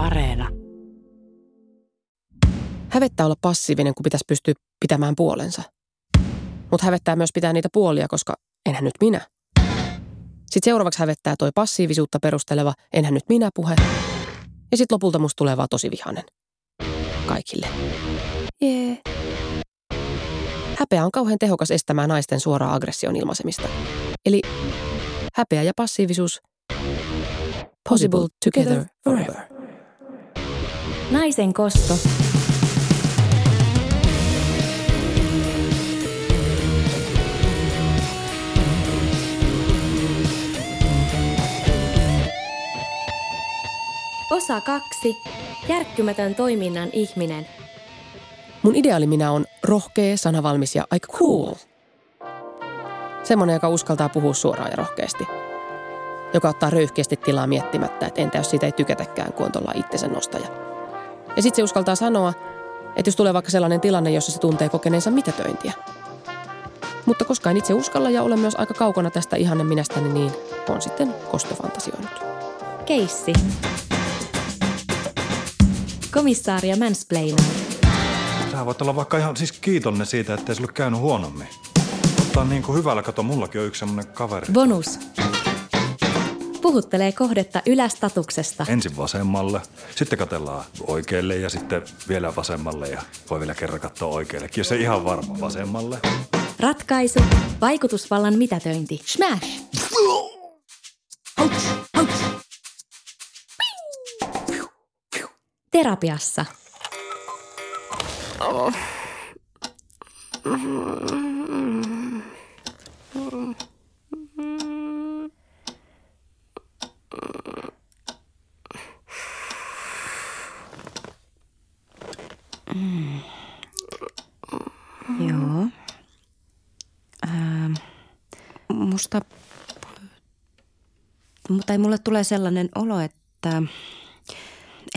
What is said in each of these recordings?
Areena. Hävettää olla passiivinen, kun pitäisi pystyä pitämään puolensa. Mutta hävettää myös pitää niitä puolia, koska enhän nyt minä. Sitten seuraavaksi hävettää toi passiivisuutta perusteleva enhän nyt minä puhe. Ja sitten lopulta musta tulee vaan tosi vihanen. Kaikille. Jee. Yeah. Häpeä on kauhean tehokas estämään naisten suoraa aggression ilmaisemista. Eli häpeä ja passiivisuus possible together forever. Naisen kosto. Osa kaksi. Järkkymätön toiminnan ihminen. Mun ideaali minä on rohkea, sanavalmis ja aika cool. Semmoinen, joka uskaltaa puhua suoraan ja rohkeasti. Joka ottaa röyhkeästi tilaa miettimättä, että entä jos siitä ei tykätäkään, kun on tuolla itsensä nostaja. Ja sitten se uskaltaa sanoa, että jos tulee vaikka sellainen tilanne, jossa se tuntee kokeneensa mitätöintiä. Mutta koska en itse uskalla ja olen myös aika kaukana tästä ihanen minästäni, niin on sitten kostofantasioinut. Keissi. Komissaaria Mansplainer. Sä voit olla vaikka ihan siis kiitollinen siitä, ettei sulle käynyt huonommin. Ottaa niin kuin hyvällä, kato, mullakin on yksi semmonen kaveri. Bonus. Puhuttelee kohdetta ylästatuksesta. Ensin vasemmalle, sitten katellaan oikealle ja sitten vielä vasemmalle ja voi vielä kerran katsoa oikeallekin, jos ei ihan varma vasemmalle. Ratkaisu. Vaikutusvallan mitätöinti. Smash. Terapiassa. Joo. Musta, mutta mulle tulee sellainen olo, että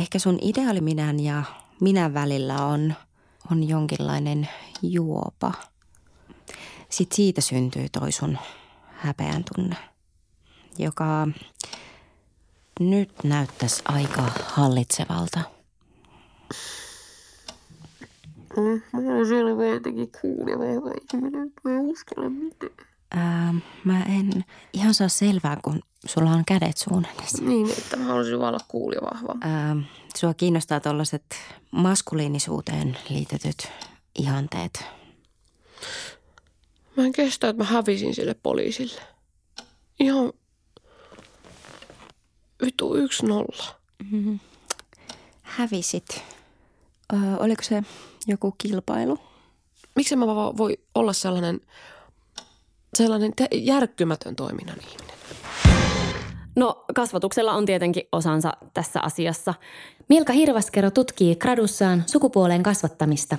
ehkä sun ideaaliminän ja minä välillä on, on jonkinlainen juopa. Sitten siitä syntyy toi sun häpeän tunne, joka nyt näyttäisi aika hallitsevalta. Mä oon selvä jotenkin kuuleva ihminen, mä en uskalla mitään. Ää, mä en ihan saa selvää, kun sulla on kädet suun edessä. Niin, että mä haluaisin olla kuuli ja vahva. Ää, sua kiinnostaa tollaset maskuliinisuuteen liitetyt ihanteet. Mä en kestä, että mä hävisin sille poliisille. Ihan vitu yksi nolla. Hävisit. Ö, oliko se joku kilpailu? Miksi mä voi olla sellainen, sellainen järkkymätön toiminnan ihminen? No kasvatuksella on tietenkin osansa tässä asiassa. Milka Hirvaskero tutkii gradussaan sukupuolen kasvattamista.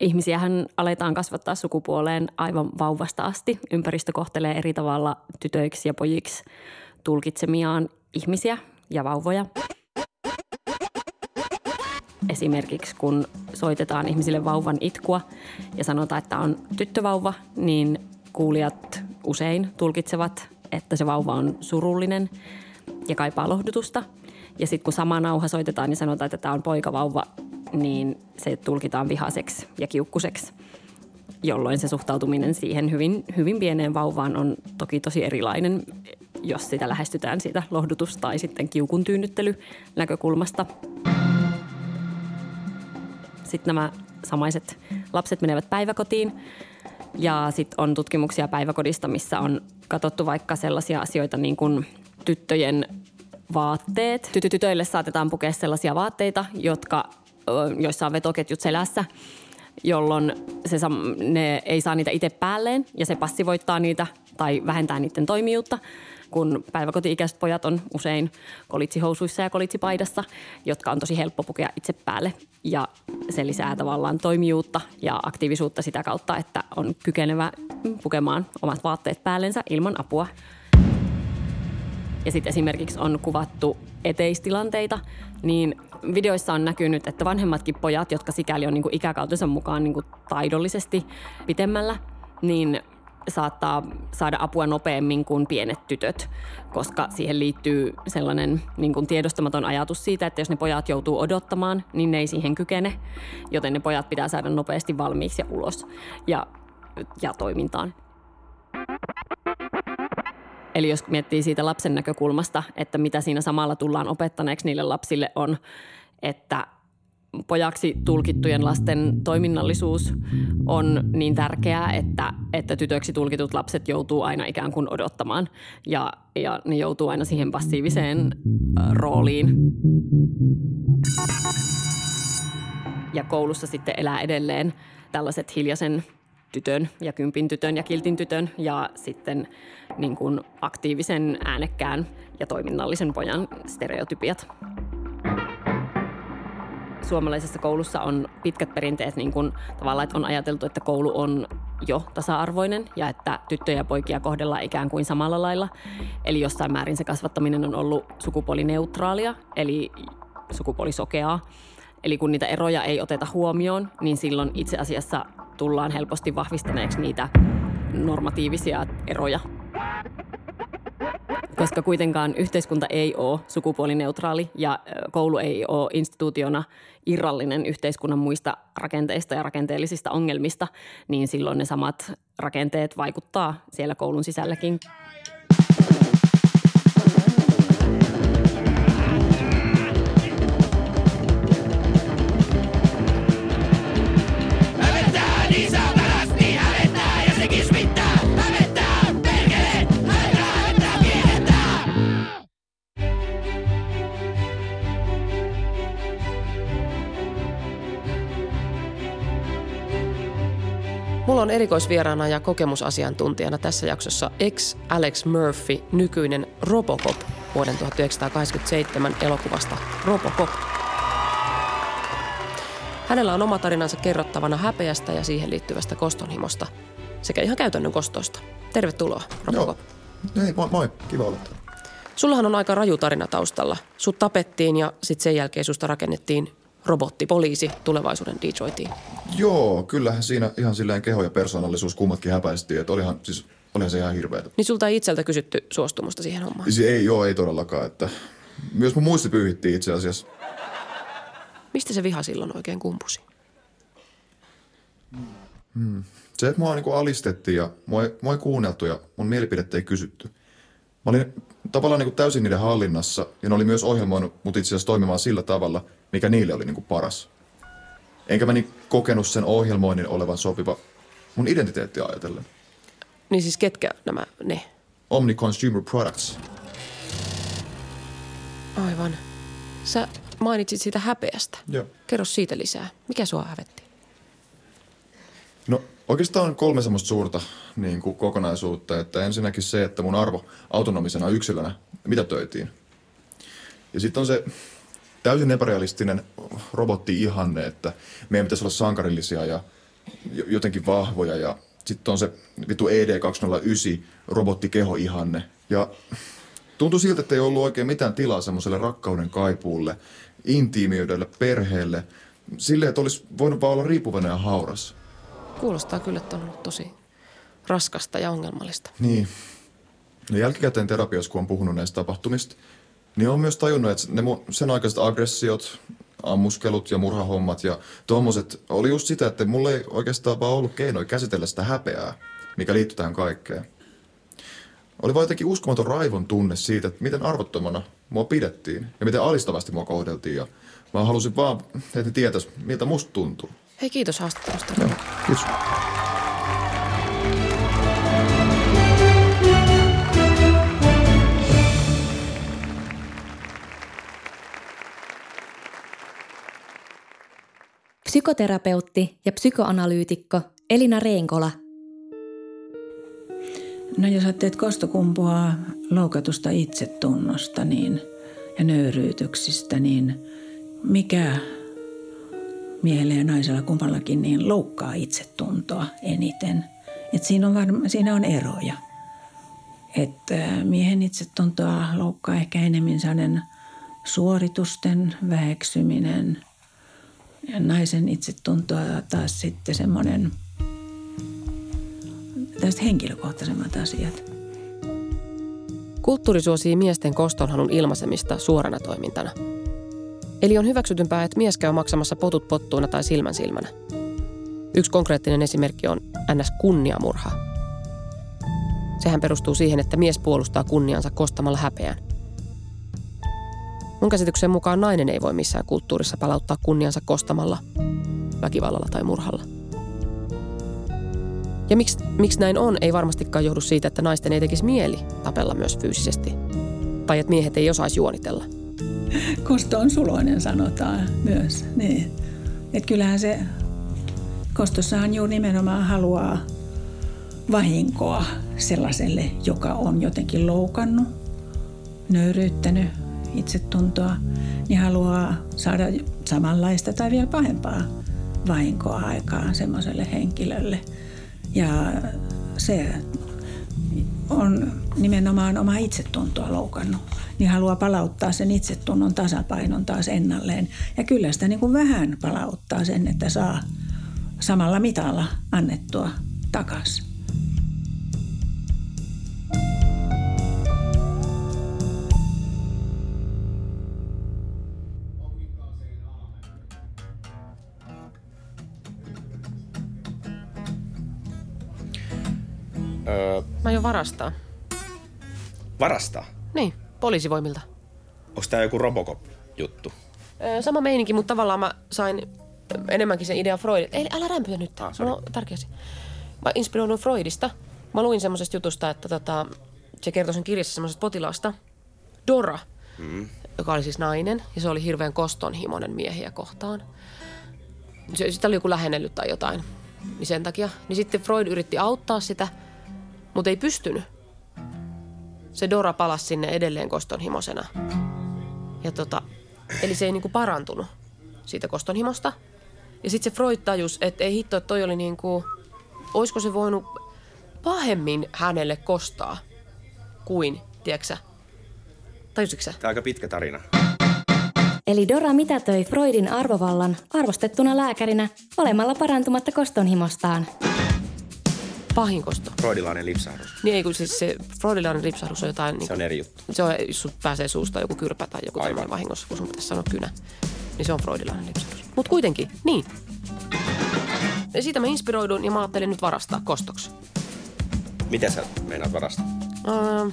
Ihmisiähän aletaan kasvattaa sukupuoleen aivan vauvasta asti. Ympäristö kohtelee eri tavalla tytöiksi ja pojiksi tulkitsemiaan ihmisiä ja vauvoja. Esimerkiksi kun soitetaan ihmisille vauvan itkua ja sanotaan, että on tyttövauva, niin kuulijat usein tulkitsevat, että se vauva on surullinen ja kaipaa lohdutusta. Ja sitten kun sama nauha soitetaan ja sanotaan, että tämä on poikavauva, niin se tulkitaan vihaseksi ja kiukkuseksi, jolloin se suhtautuminen siihen hyvin, hyvin pieneen vauvaan on toki tosi erilainen, jos sitä lähestytään siitä lohdutus- tai sitten kiukun tyynnyttely näkökulmasta. Sitten nämä samaiset lapset menevät päiväkotiin ja sitten on tutkimuksia päiväkodista, missä on katsottu vaikka sellaisia asioita niin kuin tyttöjen vaatteet. Tyty- Tytöille saatetaan pukea sellaisia vaatteita, jotka, joissa on vetoketjut selässä, jolloin se, ne ei saa niitä itse päälleen ja se passivoittaa niitä tai vähentää niiden toimijuutta kun päiväkoti-ikäiset pojat on usein kolitsihousuissa ja kolitsipaidassa, jotka on tosi helppo pukea itse päälle. Ja se lisää tavallaan toimijuutta ja aktiivisuutta sitä kautta, että on kykenevä pukemaan omat vaatteet päällensä ilman apua. Ja sitten esimerkiksi on kuvattu eteistilanteita, niin videoissa on näkynyt, että vanhemmatkin pojat, jotka sikäli on niin kuin ikäkautensa mukaan niin kuin taidollisesti pitemmällä, niin saattaa saada apua nopeammin kuin pienet tytöt, koska siihen liittyy sellainen niin kuin tiedostamaton ajatus siitä, että jos ne pojat joutuu odottamaan, niin ne ei siihen kykene, joten ne pojat pitää saada nopeasti valmiiksi ja ulos ja, ja toimintaan. Eli jos miettii siitä lapsen näkökulmasta, että mitä siinä samalla tullaan opettaneeksi niille lapsille on, että pojaksi tulkittujen lasten toiminnallisuus on niin tärkeää, että, että tytöksi tulkitut lapset joutuu aina ikään kuin odottamaan ja, ja ne joutuu aina siihen passiiviseen rooliin. Ja koulussa sitten elää edelleen tällaiset hiljaisen tytön ja kympin tytön ja kiltin tytön ja sitten niin kuin aktiivisen äänekkään ja toiminnallisen pojan stereotypiat suomalaisessa koulussa on pitkät perinteet niin kuin, tavallaan, että on ajateltu, että koulu on jo tasa-arvoinen ja että tyttöjä ja poikia kohdellaan ikään kuin samalla lailla. Eli jossain määrin se kasvattaminen on ollut sukupuolineutraalia, eli sukupuolisokeaa. Eli kun niitä eroja ei oteta huomioon, niin silloin itse asiassa tullaan helposti vahvistaneeksi niitä normatiivisia eroja koska kuitenkaan yhteiskunta ei ole sukupuolineutraali ja koulu ei ole instituutiona irrallinen yhteiskunnan muista rakenteista ja rakenteellisista ongelmista, niin silloin ne samat rakenteet vaikuttaa siellä koulun sisälläkin. Mulla on erikoisvieraana ja kokemusasiantuntijana tässä jaksossa ex Alex Murphy, nykyinen Robocop vuoden 1987 elokuvasta Robocop. Hänellä on oma tarinansa kerrottavana häpeästä ja siihen liittyvästä kostonhimosta sekä ihan käytännön kostoista. Tervetuloa, Robocop. Joo. Hei, moi, moi. Kiva olla täällä. Sullahan on aika raju tarina taustalla. Sut tapettiin ja sitten sen jälkeen susta rakennettiin robottipoliisi tulevaisuuden Detroitiin. Joo, kyllähän siinä ihan silleen keho ja persoonallisuus kummatkin häpäistiin, että olihan, siis, olihan se ihan hirveätä. Niin sulta ei itseltä kysytty suostumusta siihen hommaan? Siis ei, joo, ei todellakaan, että myös mun muisti pyyhittiin itse asiassa. Mistä se viha silloin oikein kumpusi? Hmm. Se, että mua niin alistettiin ja mua ei, mua ei kuunneltu ja mun mielipidettä ei kysytty. Mä olin tavallaan niin kuin täysin niiden hallinnassa ja ne oli myös ohjelmoinut mut itse asiassa toimimaan sillä tavalla, mikä niille oli niin kuin paras. Enkä mä niin kokenut sen ohjelmoinnin olevan sopiva mun identiteettiä ajatellen. Niin siis ketkä nämä ne? Omni Consumer Products. Aivan. Sä mainitsit siitä häpeästä. Joo. Kerro siitä lisää. Mikä sua hävetti? No oikeastaan on kolme semmoista suurta niin kuin kokonaisuutta. Että ensinnäkin se, että mun arvo autonomisena yksilönä mitä töitiin. Ja sitten on se täysin epärealistinen robotti-ihanne, että meidän pitäisi olla sankarillisia ja jotenkin vahvoja ja sitten on se vittu ED209 robottikeho-ihanne. Ja tuntui siltä, että ei ollut oikein mitään tilaa semmoiselle rakkauden kaipuulle, intiimiydelle, perheelle, sille, että olisi voinut vaan olla riippuvainen ja hauras. Kuulostaa kyllä, että on ollut tosi raskasta ja ongelmallista. Niin. No jälkikäteen terapiassa, kun on puhunut näistä tapahtumista, niin on myös tajunnut, että ne sen aikaiset aggressiot, ammuskelut ja murhahommat ja tuommoiset oli just sitä, että mulla ei oikeastaan vaan ollut keinoja käsitellä sitä häpeää, mikä liittyy tähän kaikkeen. Oli vaan jotenkin uskomaton raivon tunne siitä, että miten arvottomana mua pidettiin ja miten alistavasti mua kohdeltiin. Ja mä halusin vaan, että ne tietäis, miltä musta tuntuu. Hei, kiitos haastattelusta. Joo, kiitos. Psykoterapeutti ja psykoanalyytikko Elina Reenkola. No jos ajattelet kostokumpua loukatusta itsetunnosta niin, ja nöyryytyksistä, niin mikä miehellä ja naisella kummallakin niin loukkaa itsetuntoa eniten? Et siinä, on varma, siinä on eroja. Et miehen itsetuntoa loukkaa ehkä enemmän suoritusten väheksyminen – ja naisen itsetuntoa taas sitten semmoinen tällaiset henkilökohtaisemmat asiat. Kulttuuri suosii miesten kostonhalun ilmaisemista suorana toimintana. Eli on hyväksytympää, että mies käy maksamassa potut pottuina tai silmän silmänä. Yksi konkreettinen esimerkki on ns. kunniamurha. Sehän perustuu siihen, että mies puolustaa kunniansa kostamalla häpeän. Mun käsityksen mukaan nainen ei voi missään kulttuurissa palauttaa kunniansa kostamalla, väkivallalla tai murhalla. Ja miksi, miksi näin on, ei varmastikaan johdu siitä, että naisten ei tekisi mieli tapella myös fyysisesti. Tai että miehet ei osaisi juonitella. Kosto on suloinen, sanotaan myös. Niin. Et kyllähän se, kostossahan juuri nimenomaan haluaa vahinkoa sellaiselle, joka on jotenkin loukannut, nöyryyttänyt itsetuntoa, niin haluaa saada samanlaista tai vielä pahempaa vahinkoa aikaan semmoiselle henkilölle – ja se on nimenomaan oma itsetuntoa loukannut, niin haluaa palauttaa sen itsetunnon tasapainon taas ennalleen. Ja kyllä sitä niin kuin vähän palauttaa sen, että saa samalla mitalla annettua takaisin. Öö, Mä aion varastaa. Varastaa? Niin, poliisivoimilta. Onko tää joku Robocop-juttu? Öö, sama meininki, mutta tavallaan mä sain enemmänkin sen idea Freud. Ei, älä rämpytä nyt. Ah, Mulla on tärkeä Mä inspiroidun Freudista. Mä luin semmoisesta jutusta, että tota, se kertoi sen kirjassa semmoisesta potilaasta, Dora, mm. joka oli siis nainen. Ja se oli hirveän kostonhimoinen miehiä kohtaan. Se, sitä oli joku lähennellyt tai jotain. Niin sen takia. Niin sitten Freud yritti auttaa sitä – mutta ei pystynyt. Se Dora palasi sinne edelleen kostonhimosena. Ja tota, eli se ei niinku parantunut siitä kostonhimosta. Ja sitten se Freud tajus, että ei hitto, että toi oli niinku, oisko se voinut pahemmin hänelle kostaa kuin, tiedätkö Tajusitko Tämä on aika pitkä tarina. Eli Dora mitätöi Freudin arvovallan arvostettuna lääkärinä olemalla parantumatta kostonhimostaan pahinkosto. Freudilainen lipsahdus. Niin ei, kun siis se freudilainen lipsahdus on jotain... Niin, se on eri juttu. Se on, jos sun pääsee suusta joku kyrpä tai joku tämmöinen vahingossa, kun sun pitäisi sanoa kynä. Niin se on freudilainen lipsahdus. Mutta kuitenkin, niin. Ja siitä mä inspiroidun ja mä ajattelin nyt varastaa kostoksi. Mitä sä meinaat varastaa? Öö,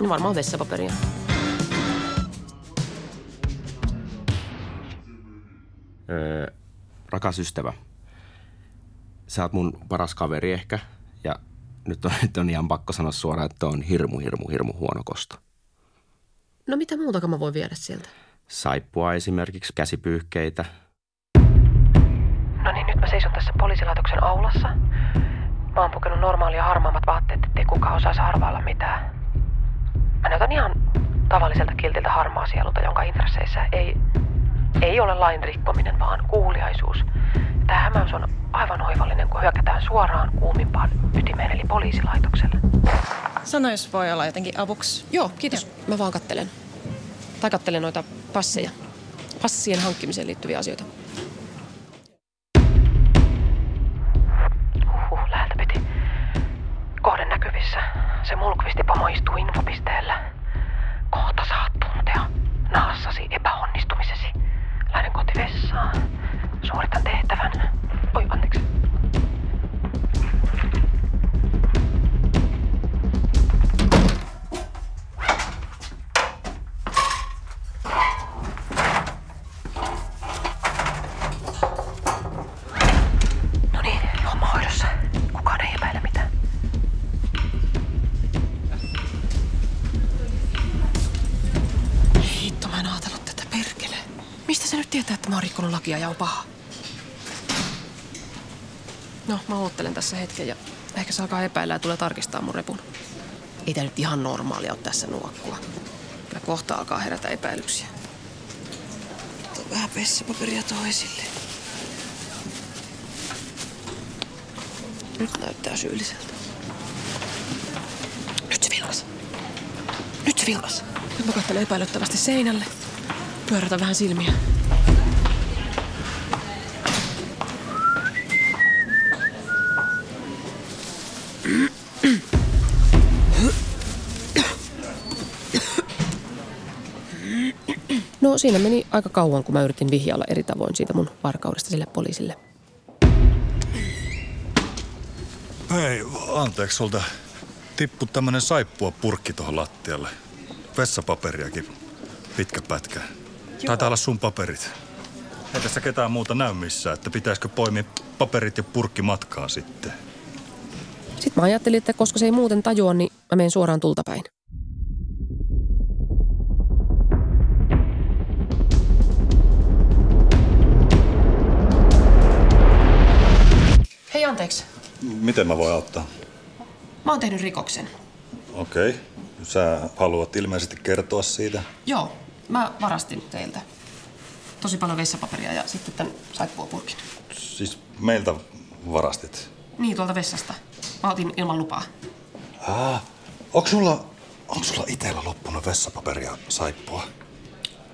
no varmaan vessapaperia. Öö, rakas ystävä, sä oot mun paras kaveri ehkä ja nyt on, nyt on ihan pakko sanoa suoraan, että on hirmu, hirmu, hirmu huono kosto. No mitä muuta mä voin viedä sieltä? Saippua esimerkiksi, käsipyyhkeitä. No niin, nyt mä seison tässä poliisilaitoksen aulassa. Mä oon pukenut normaalia harmaammat vaatteet, ettei kukaan osaisi arvailla mitään. Mä näytän ihan tavalliselta kiltiltä harmaa sielulta, jonka intresseissä ei, ei ole lain rikkominen, vaan kuuliaisuus – Tämä hämäys on aivan oivallinen, kun hyökätään suoraan kuumimpaan ytimeen, eli poliisilaitokselle. Sano, jos voi olla jotenkin avuksi. Joo, kiitos. Joo. Mä vaan kattelen. Tai kattelen noita passeja. Passien hankkimiseen liittyviä asioita. Lakia ja on paha? No, mä oottelen tässä hetken ja ehkä se alkaa epäillä ja tulee tarkistaa mun repun. Ei tää nyt ihan normaalia ole tässä nuokkua. Kyllä kohta alkaa herätä epäilyksiä. Tuo vähän pessapaperia toisille. Nyt näyttää syylliseltä. Nyt se vilkas. Nyt se vilkas. Nyt mä katselen epäilyttävästi seinälle. Pyörätä vähän silmiä. Siinä meni aika kauan, kun mä yritin vihjailla eri tavoin siitä mun varkaudesta sille poliisille. Hei, anteeksi sulta. Tippu tämmönen saippua purkki tuohon lattialle. Vessapaperiakin. Pitkä pätkä. Taitaa olla sun paperit. Ei tässä ketään muuta näy missään, että pitäisikö poimia paperit ja purkki matkaan sitten. Sitten mä ajattelin, että koska se ei muuten tajua, niin mä menen suoraan tultapäin. Miten mä voin auttaa? Mä oon tehnyt rikoksen. Okei. Okay. Sä haluat ilmeisesti kertoa siitä. Joo, mä varastin teiltä. Tosi paljon vessapaperia ja sitten tän saippuapurkin. Siis meiltä varastit. Niin, tuolta vessasta. Mä otin ilman lupaa. Ah, onko sulla, onko sulla itellä loppunut vessapaperia saippua?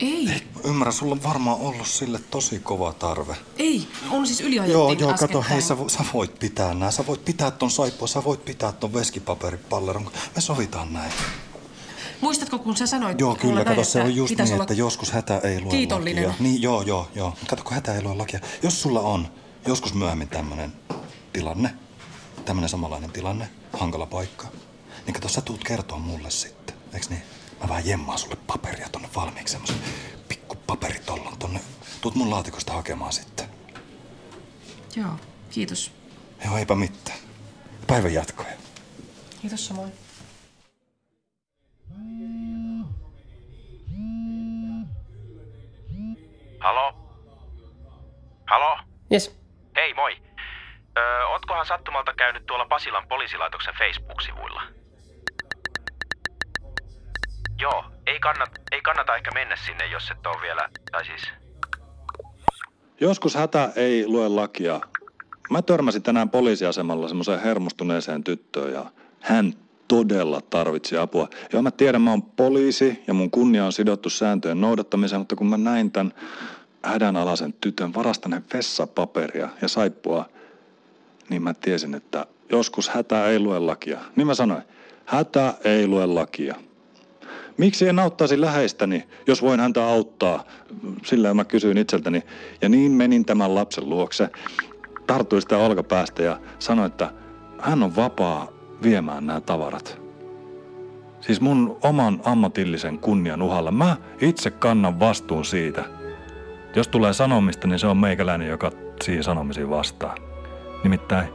Ei. Ei, ymmärrän, sulla on varmaan ollut sille tosi kova tarve. Ei, on siis yliajettiin Joo, joo, kato, hei, sä, sä voit pitää nää. Sä voit pitää ton saippua, sä voit pitää ton veskipaperipalleron. Me sovitaan näin. Muistatko, kun sä sanoit Joo, kyllä, näin, kato, se että on just niin, olla että joskus hätä ei lue kiitollinen. lakia. Niin, joo, joo, joo. Kato, kun hätä ei lue lakia. Jos sulla on joskus myöhemmin tämmönen tilanne, tämmönen samanlainen tilanne, hankala paikka, niin kato, sä tuut kertoa mulle sitten. Eiks niin? Mä vähän jemmaan sulle paperia tonne valmiiksi, semmosen pikku paperitollon tonne. Tuut mun laatikosta hakemaan sitten. Joo, kiitos. Joo, eipä mitään. Päivän jatkoja. Kiitos samoin. Halo? Halo? Jes, Hei, moi. Öö, ootkohan sattumalta käynyt tuolla Pasilan poliisilaitoksen Facebook-sivuilla? Joo, ei, kannat, ei kannata ehkä mennä sinne, jos et ole vielä, tai siis... Joskus hätä ei lue lakia. Mä törmäsin tänään poliisiasemalla semmoiseen hermostuneeseen tyttöön ja hän todella tarvitsi apua. Joo, mä tiedän, mä oon poliisi ja mun kunnia on sidottu sääntöjen noudattamiseen, mutta kun mä näin tämän hädänalaisen tytön varastaneen vessapaperia ja saippua, niin mä tiesin, että joskus hätä ei lue lakia. Niin mä sanoin, hätä ei lue lakia. Miksi en auttaisi läheistäni, jos voin häntä auttaa? Sillä mä kysyin itseltäni. Ja niin menin tämän lapsen luokse, tartuin sitä olkapäästä ja sanoin, että hän on vapaa viemään nämä tavarat. Siis mun oman ammatillisen kunnian uhalla. Mä itse kannan vastuun siitä. Jos tulee sanomista, niin se on meikäläinen, joka siihen sanomisiin vastaa. Nimittäin,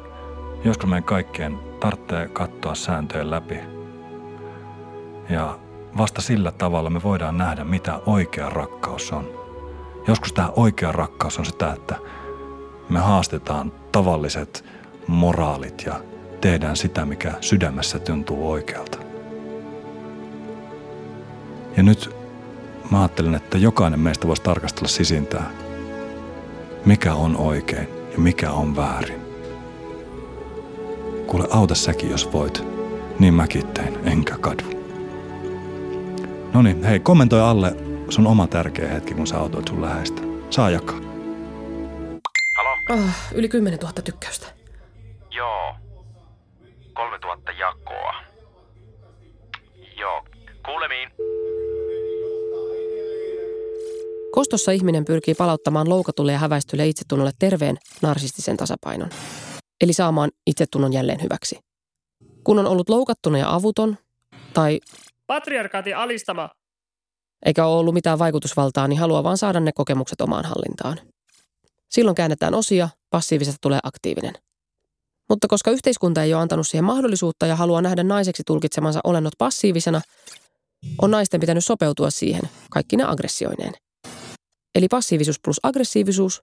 joskus meidän kaikkien tarvitsee katsoa sääntöjen läpi. Ja vasta sillä tavalla me voidaan nähdä, mitä oikea rakkaus on. Joskus tämä oikea rakkaus on sitä, että me haastetaan tavalliset moraalit ja tehdään sitä, mikä sydämessä tuntuu oikealta. Ja nyt mä ajattelen, että jokainen meistä voisi tarkastella sisintää, mikä on oikein ja mikä on väärin. Kuule, auta säkin, jos voit. Niin mäkin tein, enkä kadu. No niin, hei, kommentoi alle sun oma tärkeä hetki, kun sä autoit sun läheistä. Saa jakaa. Halo? oh, yli 10 000 tykkäystä. Joo. 3000 jakoa. Joo. Kuulemiin. Kostossa ihminen pyrkii palauttamaan loukatulle ja häväistylle itsetunnolle terveen narsistisen tasapainon. Eli saamaan itsetunnon jälleen hyväksi. Kun on ollut loukattuna ja avuton, tai Patriarkaatin alistama. eikä ole ollut mitään vaikutusvaltaa, niin haluaa vaan saada ne kokemukset omaan hallintaan. Silloin käännetään osia, passiivisesta tulee aktiivinen. Mutta koska yhteiskunta ei ole antanut siihen mahdollisuutta ja haluaa nähdä naiseksi tulkitsemansa olennot passiivisena, on naisten pitänyt sopeutua siihen, kaikki ne aggressioineen. Eli passiivisuus plus aggressiivisuus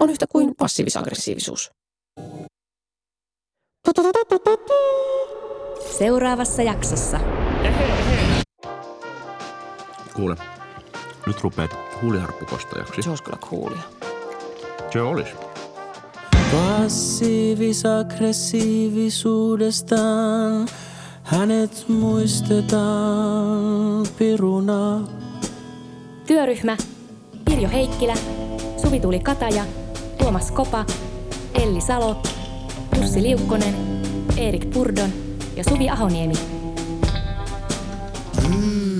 on yhtä kuin passiivis-aggressiivisuus. Seuraavassa jaksossa. Kuule, nyt rupeat huuliharppukostajaksi. Se olisi kyllä coolia. Se olisi. Passiivis-aggressiivisuudestaan hänet muistetaan piruna. Työryhmä Pirjo Heikkilä, Suvi-Tuuli Kataja, Tuomas Kopa, Elli Salo, Jussi Liukkonen, Erik Purdon ja Suvi Ahoniemi. Mm.